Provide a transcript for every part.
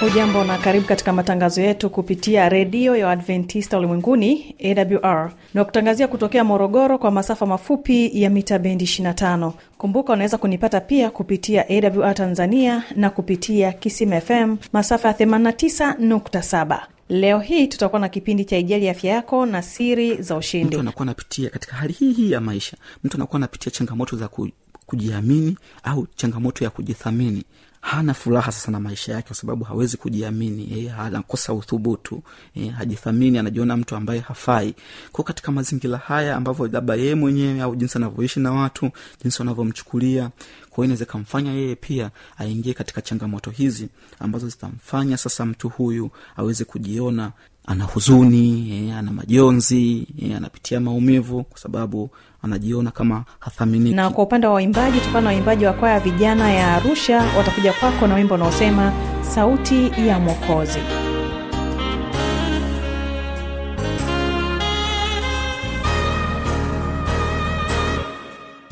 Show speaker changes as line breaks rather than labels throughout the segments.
hujambo na karibu katika matangazo yetu kupitia redio ya adventista ulimwenguni awr na kutangazia kutokea morogoro kwa masafa mafupi ya mita bendi 25 kumbuka unaweza kunipata pia kupitia awr tanzania na kupitia Kisima fm masafa ya 89.7 leo hii tutakuwa na kipindi cha ijali afya yako na siri za ushindi.
Mtu anakuwa anapitia katika hali hii hii ya maisha. Mtu anakuwa anapitia changamoto za ku, kujiamini au changamoto ya kujithamini hana furaha sasa na maisha yake kwa sababu hawezi kujiamini. Eh, anakosa uthubutu eh, hajithamini anajiona mtu ambaye hafai. Kwao katika mazingira haya ambavyo labda yeye mwenyewe au jinsi anavyoishi na watu jinsi wanavyomchukulia kwao inaweza ikamfanya yeye pia aingie katika changamoto hizi ambazo zitamfanya sasa mtu huyu aweze kujiona ana huzuni ana majonzi anapitia maumivu kwa sababu anajiona kama hathaminiki.
Na kwa upande wa waimbaji tokana na waimbaji wa kwaya vijana ya arusha watakuja kwako na wimbo unaosema sauti ya mwokozi.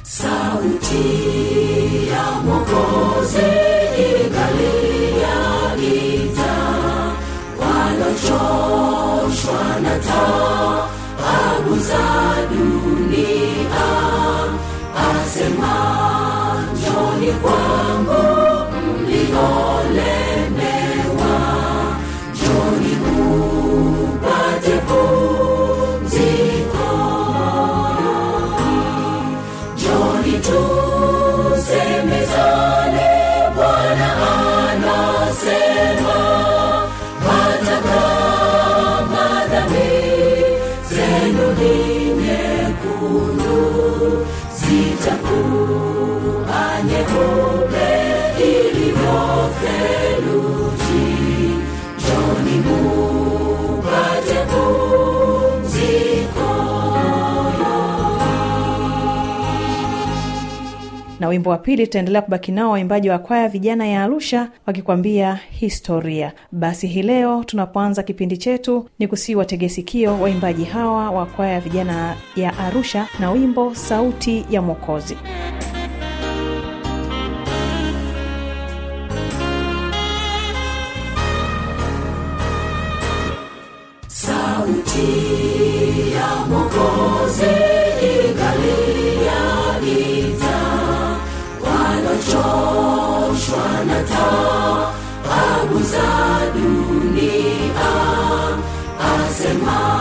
Sauti walochoshwa na taabu za dunia asema njoni kwangu mliolemewa njoni mupate pumziko njoni tusemezane
wimbo wa pili tutaendelea kubaki nao waimbaji wa kwaya vijana ya arusha wakikwambia historia. Basi hii leo tunapoanza kipindi chetu ni kusii wategesikio waimbaji hawa wa kwaya vijana ya arusha na wimbo sauti ya mwokozi.
Sauti ya mwokozi na taabu za dunia asema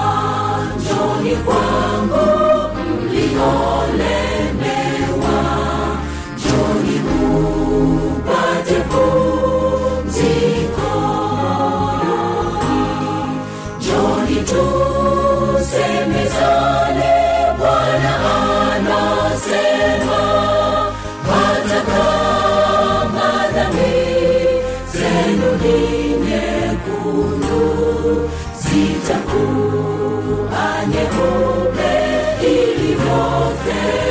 Yeah.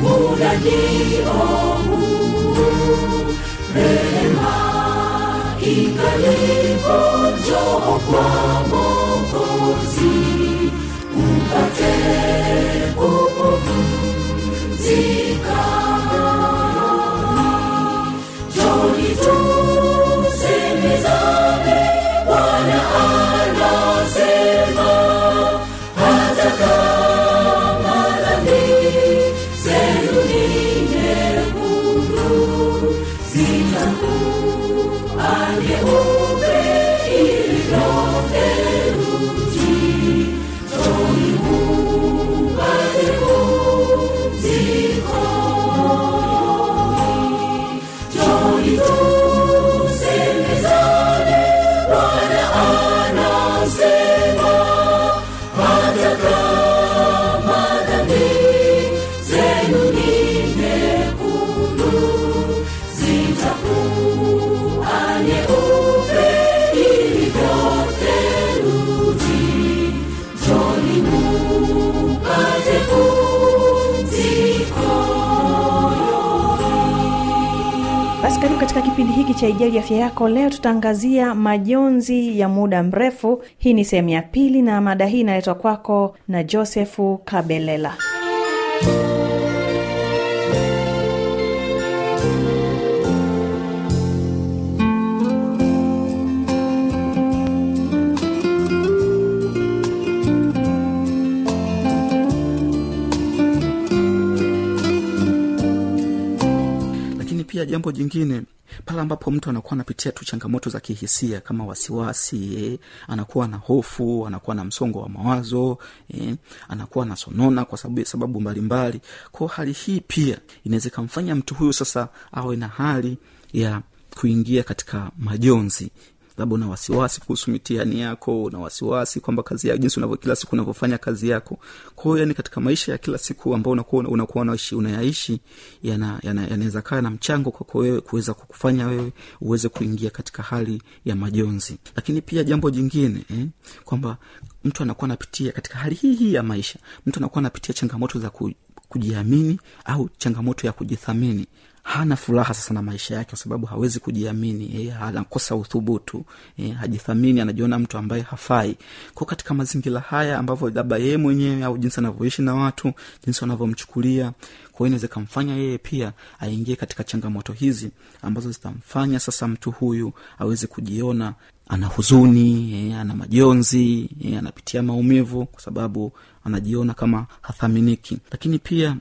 Muda ndio huu rehema ingalipo njoo
karibu katika kipindi hiki cha ijali afya yako. Leo tutaangazia majonzi ya muda mrefu. Hii ni sehemu ya pili na mada hii inaletwa kwako na josefu kabelela
jambo jingine pale ambapo mtu anakuwa anapitia tu changamoto za kihisia kama wasiwasi eh, anakuwa na hofu anakuwa na msongo wa mawazo eh, anakuwa na sonona kwa sababu, sababu mbalimbali. Kwao hali hii pia inaweza ikamfanya mtu huyu sasa awe na hali ya kuingia katika majonzi labda una wasiwasi kuhusu mitihani yako una wasiwasi kwamba kazi yako jinsi unavyo kila siku unavyofanya kazi yako. Kwa hiyo yani katika maisha ya kila siku ambao unakuwa unakuwa unaishi unayaishi yana- yana- kaa na mchango kwako wewe kuweza kukufanya wewe uweze kuingia katika hali ya majonzi. Lakini pia jambo jingine eh, kwamba mtu anakuwa anapitia katika hali hii hii ya maisha mtu anakuwa anapitia changamoto za ku, kujiamini au changamoto ya kujithamini hana furaha sasa na maisha yake kwa sababu hawezi kujiamini eh, anakosa uthubutu eh, hajithamini anajiona mtu ambaye hafai. Kwa katika mazingira haya ambavyo labda yeye mwenyewe au jinsi anavyoishi na watu jinsi wanavyomchukulia kwao inaweza ikamfanya yeye pia aingie katika changamoto hizi ambazo zitamfanya sasa mtu huyu aweze kujiona ana huzuni ana majonzi anapitia maumivu kwa sababu anajiona kama hathaminiki. Lakini pia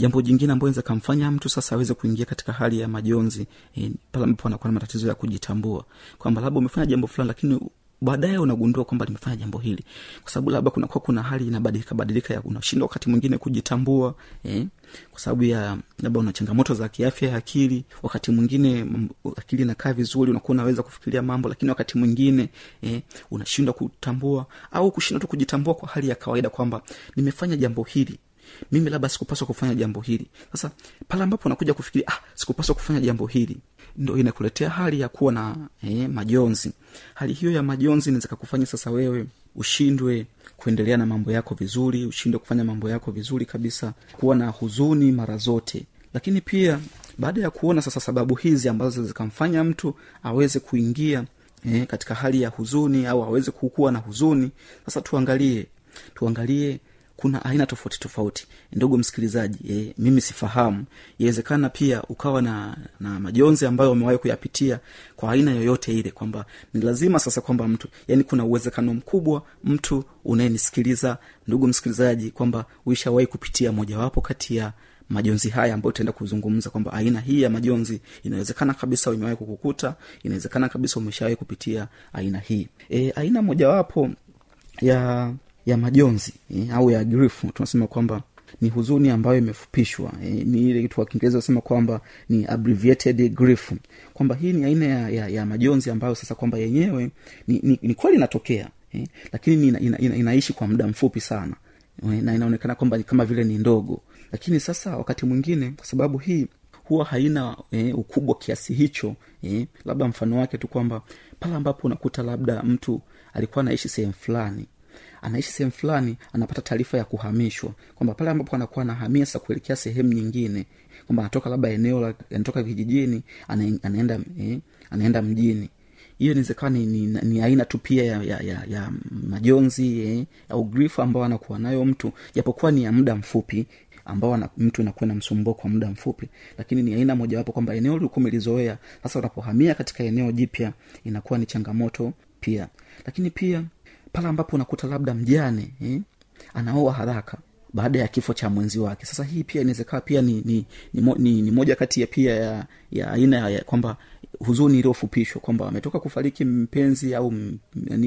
jambo jingine ambayo inaweza kamfanya mtu sasa aweze kuingia katika hali ya majonzi e, pale ambapo anakuwa na matatizo ya kujitambua kwamba labda umefanya jambo fulani lakini baadaye unagundua kwamba limefanya jambo hili. Kwa sababu labda kunakuwa kuna hali inabadilika badilika ya unashindwa wakati mwingine kujitambua eh, kwa sababu ya labda una changamoto za kiafya ya akili wakati mwingine akili inakaa vizuri unakuwa unaweza kufikiria mambo lakini wakati mwingine eh, unashindwa kutambua au kushindwa tu kujitambua kwa hali ya kawaida kwamba nimefanya jambo hili mimi labda sikupaswa kufanya jambo hili. Sasa pale ambapo unakuja kufikiria ah, sikupaswa kufanya jambo hili ndo inakuletea hali ya kuwa na eh, majonzi. Hali hiyo ya majonzi inaweza sasa wewe ushindwe kuendelea na mambo yako vizuri ushindwe kufanya mambo yako vizuri kabisa kuwa na huzuni mara zote. Lakini pia baada ya kuona sasa sababu hizi ambazo zikamfanya mtu aweze kuingia eh, katika hali ya huzuni au aweze kukuwa na huzuni sasa tuangalie tuangalie kuna aina tofauti tofauti. Ndugu msikilizaji e, mimi sifahamu. Iwezekana pia ukawa na na majonzi ambayo umewahi kuyapitia kwa aina yoyote ile kwamba ni lazima sasa kwamba mtu yani kuna uwezekano mkubwa mtu unayenisikiliza ndugu msikilizaji kwamba uishawahi kupitia mojawapo kati ya majonzi haya ambayo utaenda kuzungumza kwamba aina hii ya majonzi inawezekana kabisa imewahi kukukuta inawezekana kabisa umeshawahi kupitia aina hii. E, aina mojawapo ya ya majonzi eh, au ya grief tunasema kwamba ni huzuni ambayo imefupishwa eh, ni ile kitu kiingereza unasema kwamba ni abbreviated grief. Kwamba hii ni aina ya, ya, ya majonzi ambayo sasa kwamba yenyewe ni, ni, ni kweli inatokea eh, lakini ina, ina, ina, inaishi kwa muda mfupi sana eh, na inaonekana kwamba kama vile ni ndogo. Lakini sasa wakati mwingine kwa sababu hii huwa haina eh, ukubwa kiasi hicho eh, labda mfano wake tu kwamba pale ambapo unakuta labda mtu alikuwa anaishi sehemu fulani anaishi sehemu fulani anapata taarifa ya kuhamishwa. Kwamba pale ambapo anakuwa anahamia sasa kuelekea sehemu nyingine. Kwamba anatoka labda eneo la anatoka vijijini ana, anaenda eh, anaenda mjini. Hiyo inawezekana ni, ni, ni aina tu pia ya, ya, ya, ya majonzi eh, au grifu ambao anakuwa nayo mtu. Japokuwa ni ya muda mfupi ambao na, mtu inakuwa inamsumbua kwa muda mfupi. Lakini ni aina mojawapo kwamba eneo lilikuwa umelizoea. Sasa unapohamia katika eneo jipya inakuwa ni changamoto pia. Lakini pia pale ambapo unakuta labda mjane eh, anaoa haraka baada ya kifo cha mwenzi wake sasa hii pia inawezekawa pia ni ni, ni, ni ni moja kati ya pia ya, ya aina kwamba huzuni iliyofupishwa kwamba ametoka kufariki mpenzi au m-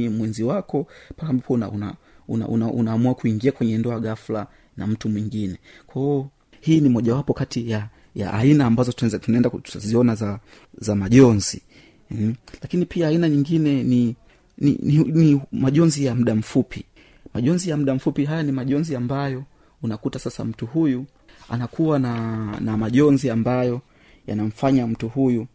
mwenzi wako pale ambapo una, una, una, una, unaamua kuingia kwenye ndoa ghafla na mtu mwingine kwao hii ni mojawapo kati ya ya aina ambazo tunaenda tutaziona za za majonzi mm. lakini pia aina nyingine ni ni, ni, ni majonzi ya muda mfupi. Majonzi ya muda mfupi haya ni majonzi ambayo unakuta sasa mtu huyu anakuwa na na majonzi ambayo yanamfanya mtu huyu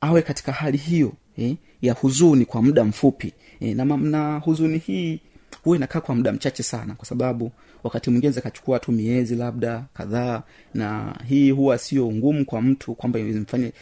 awe katika hali hiyo eh, ya huzuni kwa muda mfupi. Eh, na, na huzuni hii huwa inakaa kwa muda mchache sana kwa sababu wakati mwingine zikachukua tu miezi labda kadhaa na hii huwa sio ngumu kwa mtu kwamba imfanye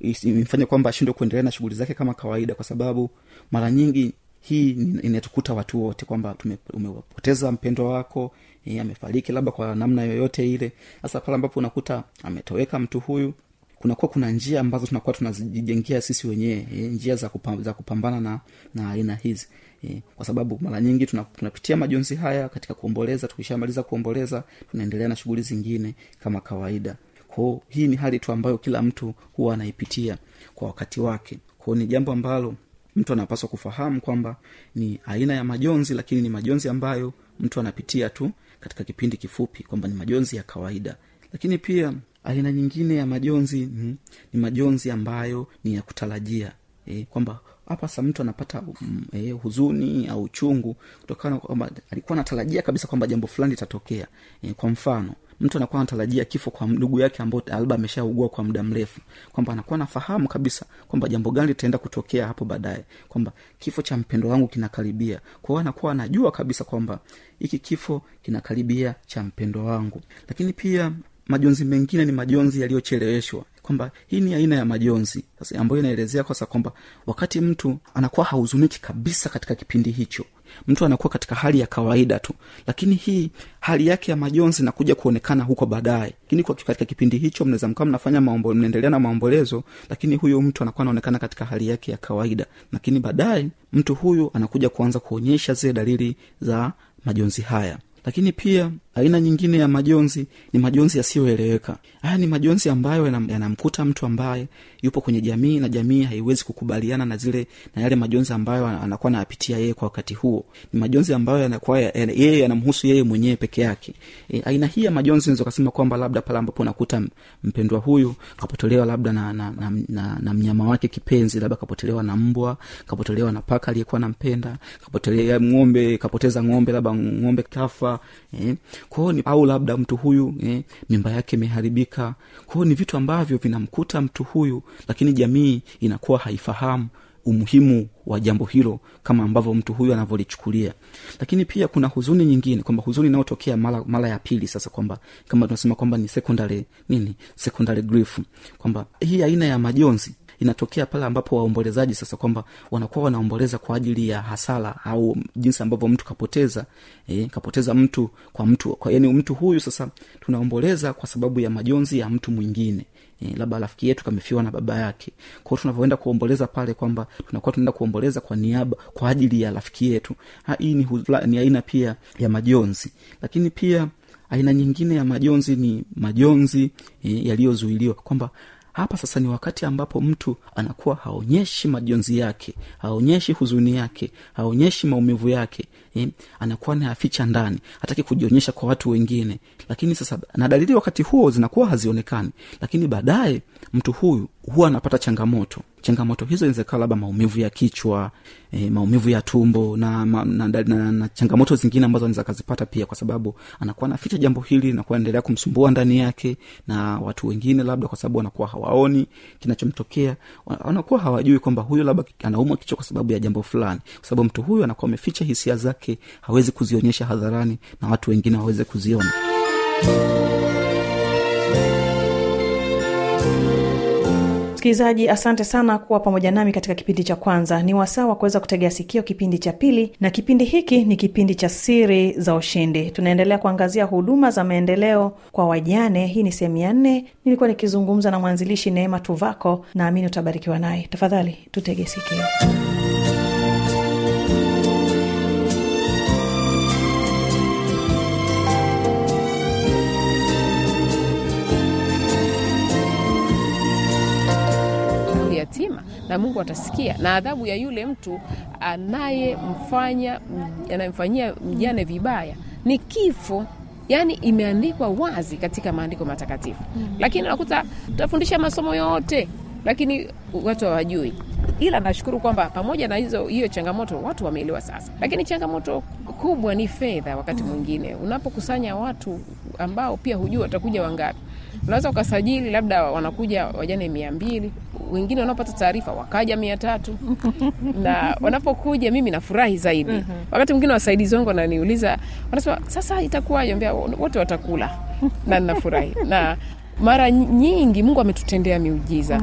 imfanye kwamba ashindwe kuendelea na shughuli zake kama kawaida kwa sababu mara nyingi hii inatukuta watu wote kwamba umepoteza mpendwa wako amefariki labda kwa namna yoyote ile. Sasa pale ambapo unakuta ametoweka mtu huyu kunakuwa kuna njia ambazo tunakuwa tunazijengea sisi wenyewe e, njia za, kupam, za kupambana na na aina hizi e, kwa sababu mara nyingi tunapitia majonzi haya katika kuomboleza tukishamaliza kuomboleza tunaendelea na shughuli zingine kama kawaida kwao hii ni hali tu ambayo kila mtu huwa anaipitia kwa wakati wake. Kwao ni jambo ambalo mtu anapaswa kufahamu kwamba ni aina ya majonzi lakini ni majonzi ambayo mtu anapitia tu katika kipindi kifupi kwamba ni majonzi ya kawaida. Lakini pia aina nyingine ya majonzi ni, ni majonzi ambayo ni ya kutarajia. E, kwamba hapa sa mtu anapata mm, e, huzuni au uchungu kutokana na kwamba alikuwa anatarajia kabisa kwamba jambo fulani litatokea. E, kwa mfano mtu anakuwa anatarajia kifo kwa ndugu yake ambao labda ameshaugua kwa muda mrefu. Kwamba anakuwa nafahamu kabisa kwamba jambo gani litaenda kutokea hapo baadaye. Kwamba kifo cha mpendo wangu kinakaribia. Kwao anakuwa anajua kabisa kwamba hiki kifo kinakaribia cha mpendo wangu. Lakini pia majonzi mengine ni majonzi yaliyocheleweshwa. Kwamba hii ni aina ya majonzi. Ambayo inaelezea kwasa kwamba wakati mtu anakuwa hahuzuniki kabisa katika kipindi hicho mtu anakuwa katika hali ya kawaida tu. Lakini hii hali yake ya majonzi nakuja kuonekana huko baadaye. Lakini kwa katika kipindi hicho mnaweza mkawa mnafanya maombo, mnaendelea na maombolezo lakini huyu mtu anakuwa anaonekana katika hali yake ya kawaida. Lakini baadaye mtu huyu anakuja kuanza kuonyesha zile dalili za majonzi haya lakini pia aina nyingine ya majonzi ni majonzi yasiyoeleweka. Haya ni majonzi ambayo yanamkuta yana mtu ambaye yupo kwenye jamii na jamii haiwezi kukubaliana na zile na yale majonzi ambayo anakuwa anayapitia yeye kwa wakati huo. Ni majonzi ambayo yanakuwa ya- ya- yeye yanamhusu yeye mwenyewe peke yake. E, aina hii ya majonzi naweza kasema kwamba labda pale ambapo unakuta mpendwa huyu kapotelewa labda na, na, na, na, na mnyama wake kipenzi labda kapotelewa na mbwa kapotelewa na paka aliyekuwa nampenda kapotelea ng'ombe kapoteza ng'ombe labda ng'ombe kafa eh. kwao ni au labda mtu huyu eh, mimba yake imeharibika. Kwao ni vitu ambavyo vinamkuta mtu huyu lakini jamii inakuwa haifahamu umuhimu wa jambo hilo kama ambavyo mtu huyu anavyolichukulia. Lakini pia kuna huzuni nyingine kwamba huzuni inayotokea mara, mara ya pili sasa kwamba kama tunasema kwamba ni secondary nini? Secondary grief. Kwamba hii aina ya majonzi inatokea pale ambapo waombolezaji sasa kwamba wanakuwa wanaomboleza kwa ajili ya hasara au jinsi ambavyo mtu kapoteza e, kapoteza mtu kwa mtu kwa yani mtu huyu sasa tunaomboleza kwa sababu ya majonzi ya mtu mwingine. E, labda rafiki yetu kamefiwa na baba yake. Kwao tunavyoenda kuomboleza pale kwamba tunakuwa tunaenda kuomboleza kwa niaba kwa ajili ya rafiki yetu. Hii ni, ni aina pia ya majonzi. Lakini pia aina nyingine ya majonzi ni majonzi e, yaliyozuiliwa. Kwamba hapa sasa ni wakati ambapo mtu anakuwa haonyeshi majonzi yake haonyeshi huzuni yake haonyeshi maumivu yake eh, anakuwa nayaficha ndani hataki kujionyesha kwa watu wengine. Lakini sasa na dalili wakati huo zinakuwa hazionekani. Lakini baadaye mtu huyu huwa anapata changamoto changamoto hizo inawezekana labda maumivu ya kichwa e, maumivu ya tumbo na, na, na, na, na changamoto zingine ambazo anaweza akazipata pia kwa sababu anakuwa anaficha jambo hili nakuwa endelea kumsumbua ndani yake na watu wengine labda kwa sababu wanakuwa hawaoni kinachomtokea. Wa- wanakuwa hawajui kwamba huyu labda anaumwa kichwa kwa sababu ya jambo fulani. Kwa sababu mtu huyu anakuwa ameficha hisia zake hawezi kuzionyesha hadharani na watu wengine waweze kuziona
msikilizaji asante sana kuwa pamoja nami katika kipindi cha kwanza. Ni wasaa wa kuweza kutegea sikio kipindi cha pili na kipindi hiki ni kipindi cha siri za ushindi. Tunaendelea kuangazia huduma za maendeleo kwa wajane. Hii ni sehemu ya nne. Nilikuwa nikizungumza na mwanzilishi neema tuvako. Naamini utabarikiwa naye. Tafadhali tutege sikio
na mungu atasikia. Na adhabu ya yule mtu anayemfanya anayemfanyia mjane vibaya ni kifo. Yaani imeandikwa wazi katika maandiko matakatifu. Lakini unakuta tutafundisha masomo yote lakini watu hawajui. Ila nashukuru kwamba pamoja na hizo hiyo changamoto watu wameelewa sasa. Lakini changamoto kubwa ni fedha wakati mwingine. Unapokusanya watu ambao pia hujui watakuja wangapi unaweza ukasajili labda wanakuja wajane mia mbili wengine wanaopata taarifa wakaja mia tatu. Na wanapokuja mimi nafurahi zaidi. Wakati mwingine wasaidizi wangu wananiuliza wanasema sasa itakuwaje? Mbea wote watakula. Na nafurahi na mara nyingi mungu ametutendea miujiza.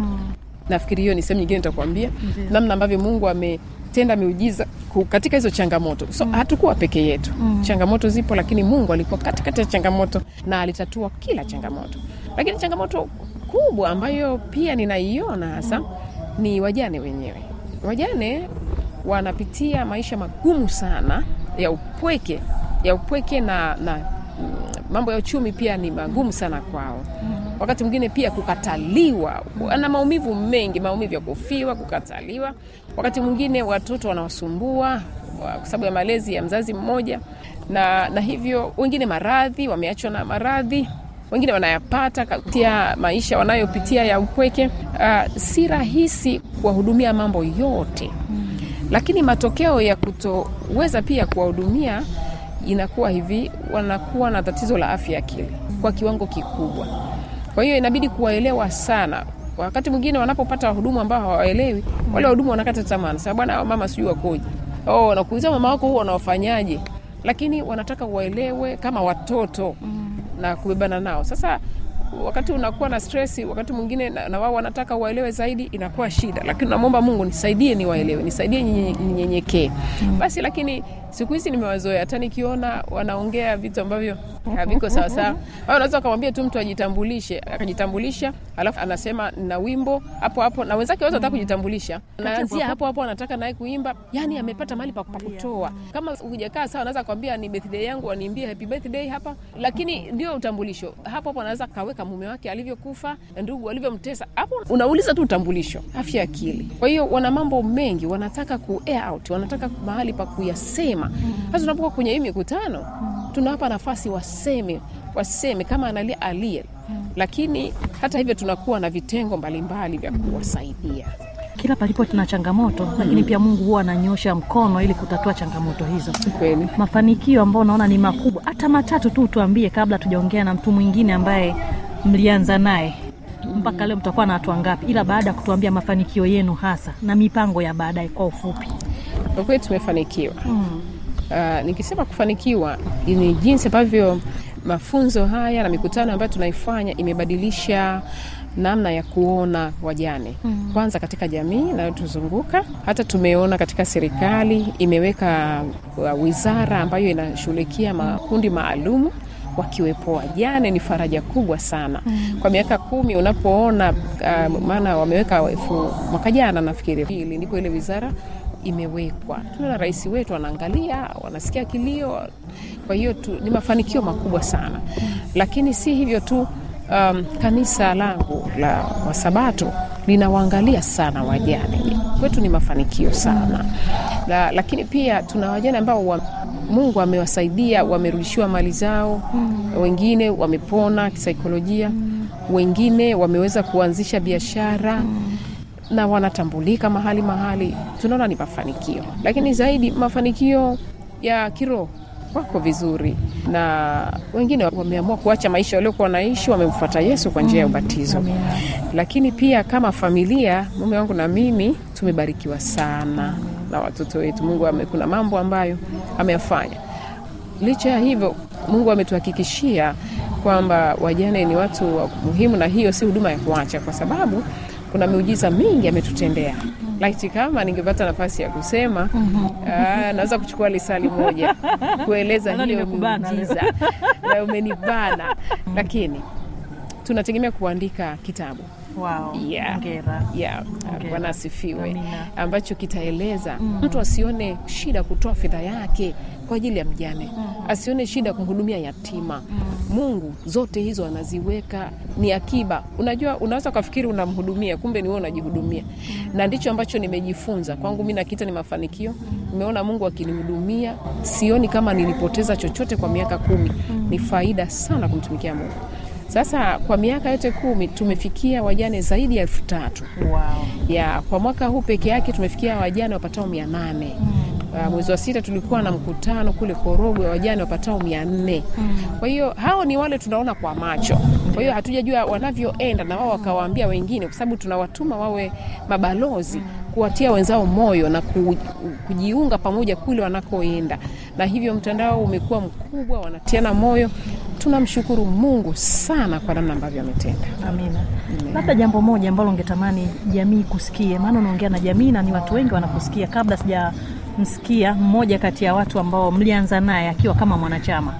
Nafikiri hiyo ni sehemu nyingine nitakuambia namna ambavyo mungu ametenda miujiza katika hizo changamoto. So hatukuwa peke yetu. Changamoto zipo lakini mungu alikuwa katikati ya changamoto na alitatua kila changamoto lakini changamoto kubwa ambayo pia ninaiona hasa ni wajane wenyewe. Wajane wanapitia maisha magumu sana ya upweke ya upweke na, na mm, mambo ya uchumi pia ni magumu sana kwao. Wakati mwingine pia kukataliwa ana maumivu mengi maumivu ya kufiwa kukataliwa. Wakati mwingine watoto wanawasumbua kwa sababu ya malezi ya mzazi mmoja. Na, na hivyo wengine maradhi wameachwa na maradhi wengine wanayapata katia maisha wanayopitia ya upweke. Uh, si rahisi kuwahudumia mambo yote. Lakini matokeo ya kutoweza pia kuwahudumia inakuwa hivi wanakuwa na tatizo la afya ya akili kwa kiwango kikubwa. Kwa hiyo inabidi kuwaelewa sana. Wakati mwingine wanapopata wahudumu ambao hawaelewi wale wahudumu wanakata tamaa nasema bwana mama sijui wakoje. Oh, nakuuliza mama wako huwa wanawafanyaje lakini wanataka waelewe kama watoto na kubebana nao. Sasa wakati unakuwa na stresi, wakati mwingine na, na wao wanataka waelewe zaidi inakuwa shida. Lakini namwomba mungu nisaidie niwaelewe nisaidie ninye- ninyenyekee basi lakini siku hizi nimewazoea hata nikiona wanaongea vitu ambavyo haviko sawasawa au unaweza ukamwambia tu mtu ajitambulishe akajitambulisha alafu anasema na wimbo hapo hapo. Na wenzake wote wanataka kujitambulisha. Naanzia hapo hapo anataka naye kuimba. Yani amepata mahali pa kutoa. Kama hujakaa sawa anaweza kwambia ni birthday yangu waniimbie happy birthday hapa. Lakini ndio utambulisho. Hapo hapo anaweza kaweka mume wake alivyokufa ndugu alivyomtesa. Hapo unauliza tu utambulisho. Afya akili. Kwa hiyo wana mambo mengi wanataka ku air out wanataka mahali pa kuyasema sasa tunapokuwa kwenye hii mikutano tunawapa nafasi waseme waseme kama analia alie lakini hata hivyo tunakuwa na vitengo mbalimbali vya kuwasaidia.
Kila palipo tuna changamoto lakini pia mungu huwa ananyosha mkono ili kutatua changamoto hizo.
Kweli.
Mafanikio ambayo unaona ni makubwa hata matatu tu tuambie kabla tujaongea na mtu mwingine ambaye mlianza naye. Mpaka leo mtakuwa na watu wangapi ila baada ya kutuambia mafanikio yenu hasa na mipango ya baadaye kwa ufupi.
Kwa kweli tumefanikiwa uh, nikisema kufanikiwa ni jinsi ambavyo mafunzo haya na mikutano ambayo tunaifanya imebadilisha namna ya kuona wajane mm. kwanza katika jamii inayotuzunguka hata tumeona katika serikali imeweka uh, wizara ambayo inashughulikia makundi maalumu wakiwepo wajane ni faraja kubwa sana mm. kwa miaka kumi unapoona uh, maana wameweka elfu mwaka jana nafikiri hili ndipo ile wizara imewekwa. Tunaona rais wetu anaangalia wanasikia kilio. Kwa hiyo tu, ni mafanikio makubwa sana. Lakini si hivyo tu um, kanisa langu la wasabato linawaangalia sana wajane. Kwetu ni mafanikio sana. La, lakini pia tuna wajane ambao wa, mungu amewasaidia wamerudishiwa mali zao. Mm. wengine wamepona kisaikolojia. Mm. wengine wameweza kuanzisha biashara. mm na wanatambulika mahali mahali, tunaona ni mafanikio, lakini zaidi mafanikio ya kiroho wako vizuri, na wengine wameamua kuacha maisha waliokuwa wanaishi, wamemfuata Yesu kwa njia ya ubatizo. Lakini pia kama familia, mume wangu na mimi tumebarikiwa sana na watoto wetu. Mungu ame, kuna mambo ambayo ameyafanya. Licha ya hivyo, Mungu ametuhakikishia kwamba wajane ni watu wa muhimu, na hiyo si huduma ya kuacha, kwa sababu kuna miujiza mingi ametutendea. Laiti kama ningepata nafasi ya kusema aa, naweza kuchukua lisali moja kueleza hiyo miujiza. Na umenibana, lakini tunategemea kuandika kitabu.
Wow.
Yeah. Yeah. Bwana asifiwe, ambacho kitaeleza mtu asione shida kutoa fedha yake kwa ajili ya mjane, asione shida kumhudumia yatima. Mungu zote hizo anaziweka ni akiba. Unajua, unaweza ukafikiri unamhudumia, kumbe ni wewe unajihudumia, na ndicho ambacho nimejifunza kwangu. Mi nakita ni mafanikio. Nimeona Mungu akinihudumia, sioni kama nilipoteza chochote kwa miaka kumi. Ni faida sana kumtumikia Mungu. Sasa kwa miaka yote kumi tumefikia wajane zaidi ya elfu tatu
Wow.
ya kwa mwaka huu peke yake tumefikia wajane wapatao mia nane Uh, mwezi wa sita tulikuwa na mkutano kule Korogwe, wajane wapatao mia nne Kwa hiyo hao ni wale tunaona kwa macho. Kwa hiyo hatujajua wanavyoenda na wao wakawaambia wengine, kwa sababu tunawatuma wawe mabalozi kuwatia wenzao moyo na ku, kujiunga pamoja kule wanakoenda, na hivyo mtandao umekuwa mkubwa, wanatiana moyo. Tunamshukuru Mungu sana kwa namna ambavyo ametenda.
Amina. Labda jambo moja ambalo ungetamani jamii kusikie, maana unaongea na jamii na ni watu wengi wanakusikia. Kabla sijamsikia mmoja kati ya watu ambao mlianza naye akiwa kama mwanachama,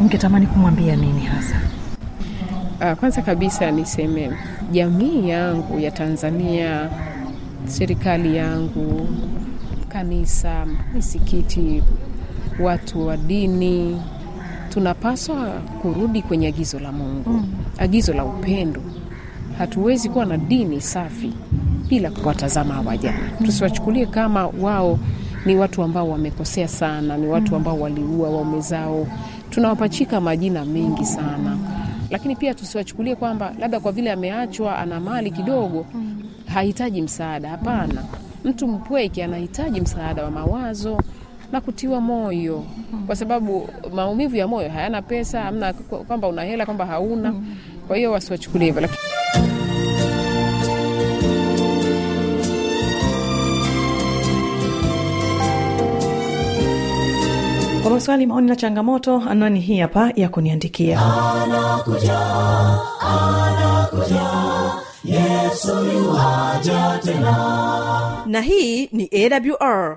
ungetamani kumwambia nini hasa?
Uh, kwanza kabisa niseme jamii yangu ya Tanzania, serikali yangu, kanisa, misikiti, watu wa dini, tunapaswa kurudi kwenye agizo la Mungu, agizo la upendo. Hatuwezi kuwa na dini safi bila kuwatazama wajane. Tusiwachukulie kama wao ni watu ambao wamekosea sana, ni watu ambao waliua waume zao. Tunawapachika majina mengi sana, lakini pia tusiwachukulie kwamba labda kwa vile ameachwa ana mali kidogo hahitaji msaada. Hapana, mtu mpweke anahitaji msaada wa mawazo na kutiwa moyo, kwa sababu maumivu ya moyo hayana pesa, hamna kwamba una hela kwamba hauna. Kwa hiyo wasiwachukulie hivyo,
Kwa maswali, maoni na changamoto, anwani hii hapa ya kuniandikia. Na hii ni AWR.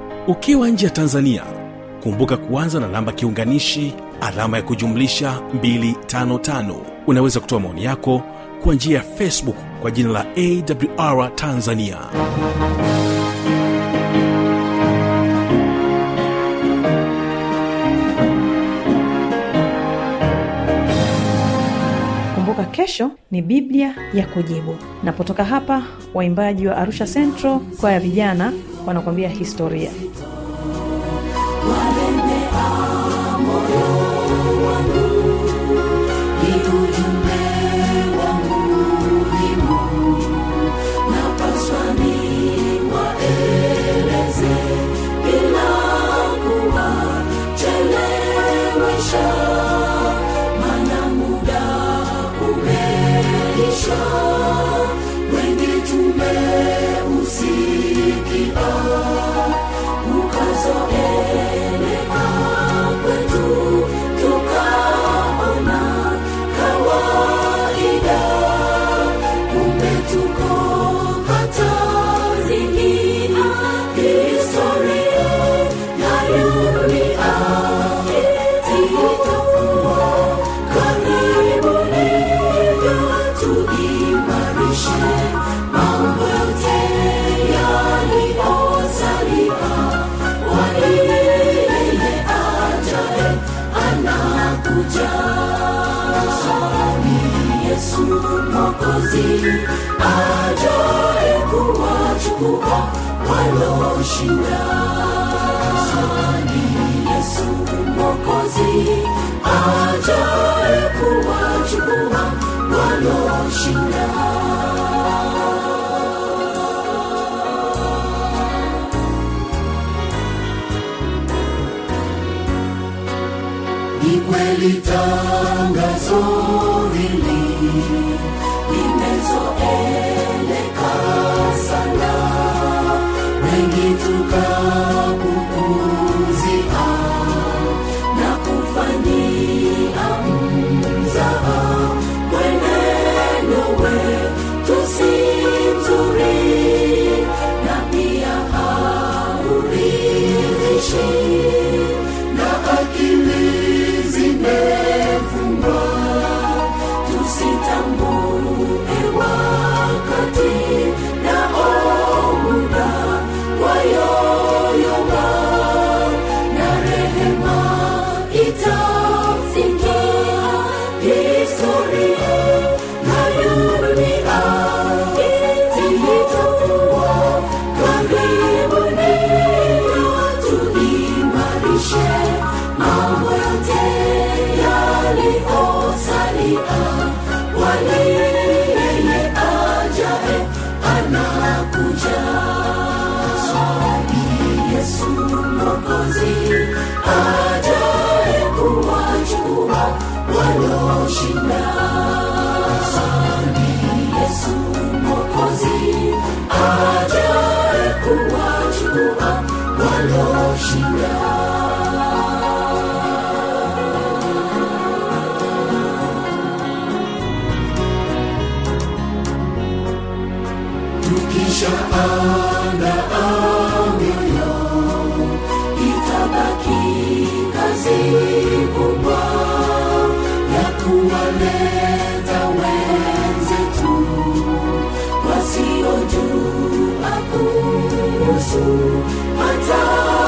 ukiwa nje ya tanzania kumbuka kuanza na namba kiunganishi alama ya kujumlisha 255 unaweza kutoa maoni yako kwa njia ya facebook kwa jina la awr tanzania.
Kumbuka kesho ni biblia ya kujibu. Napotoka hapa waimbaji wa arusha central kwa ya vijana wanakuambia historia mwokozi ajaye kuwachukua walioshinda yesu mwokozi ajaye kuwachukua walioshinda ni kweli tangazo Shahada ambayo itabaki kazi kubwa ya kuwaleta wenzetu. Hata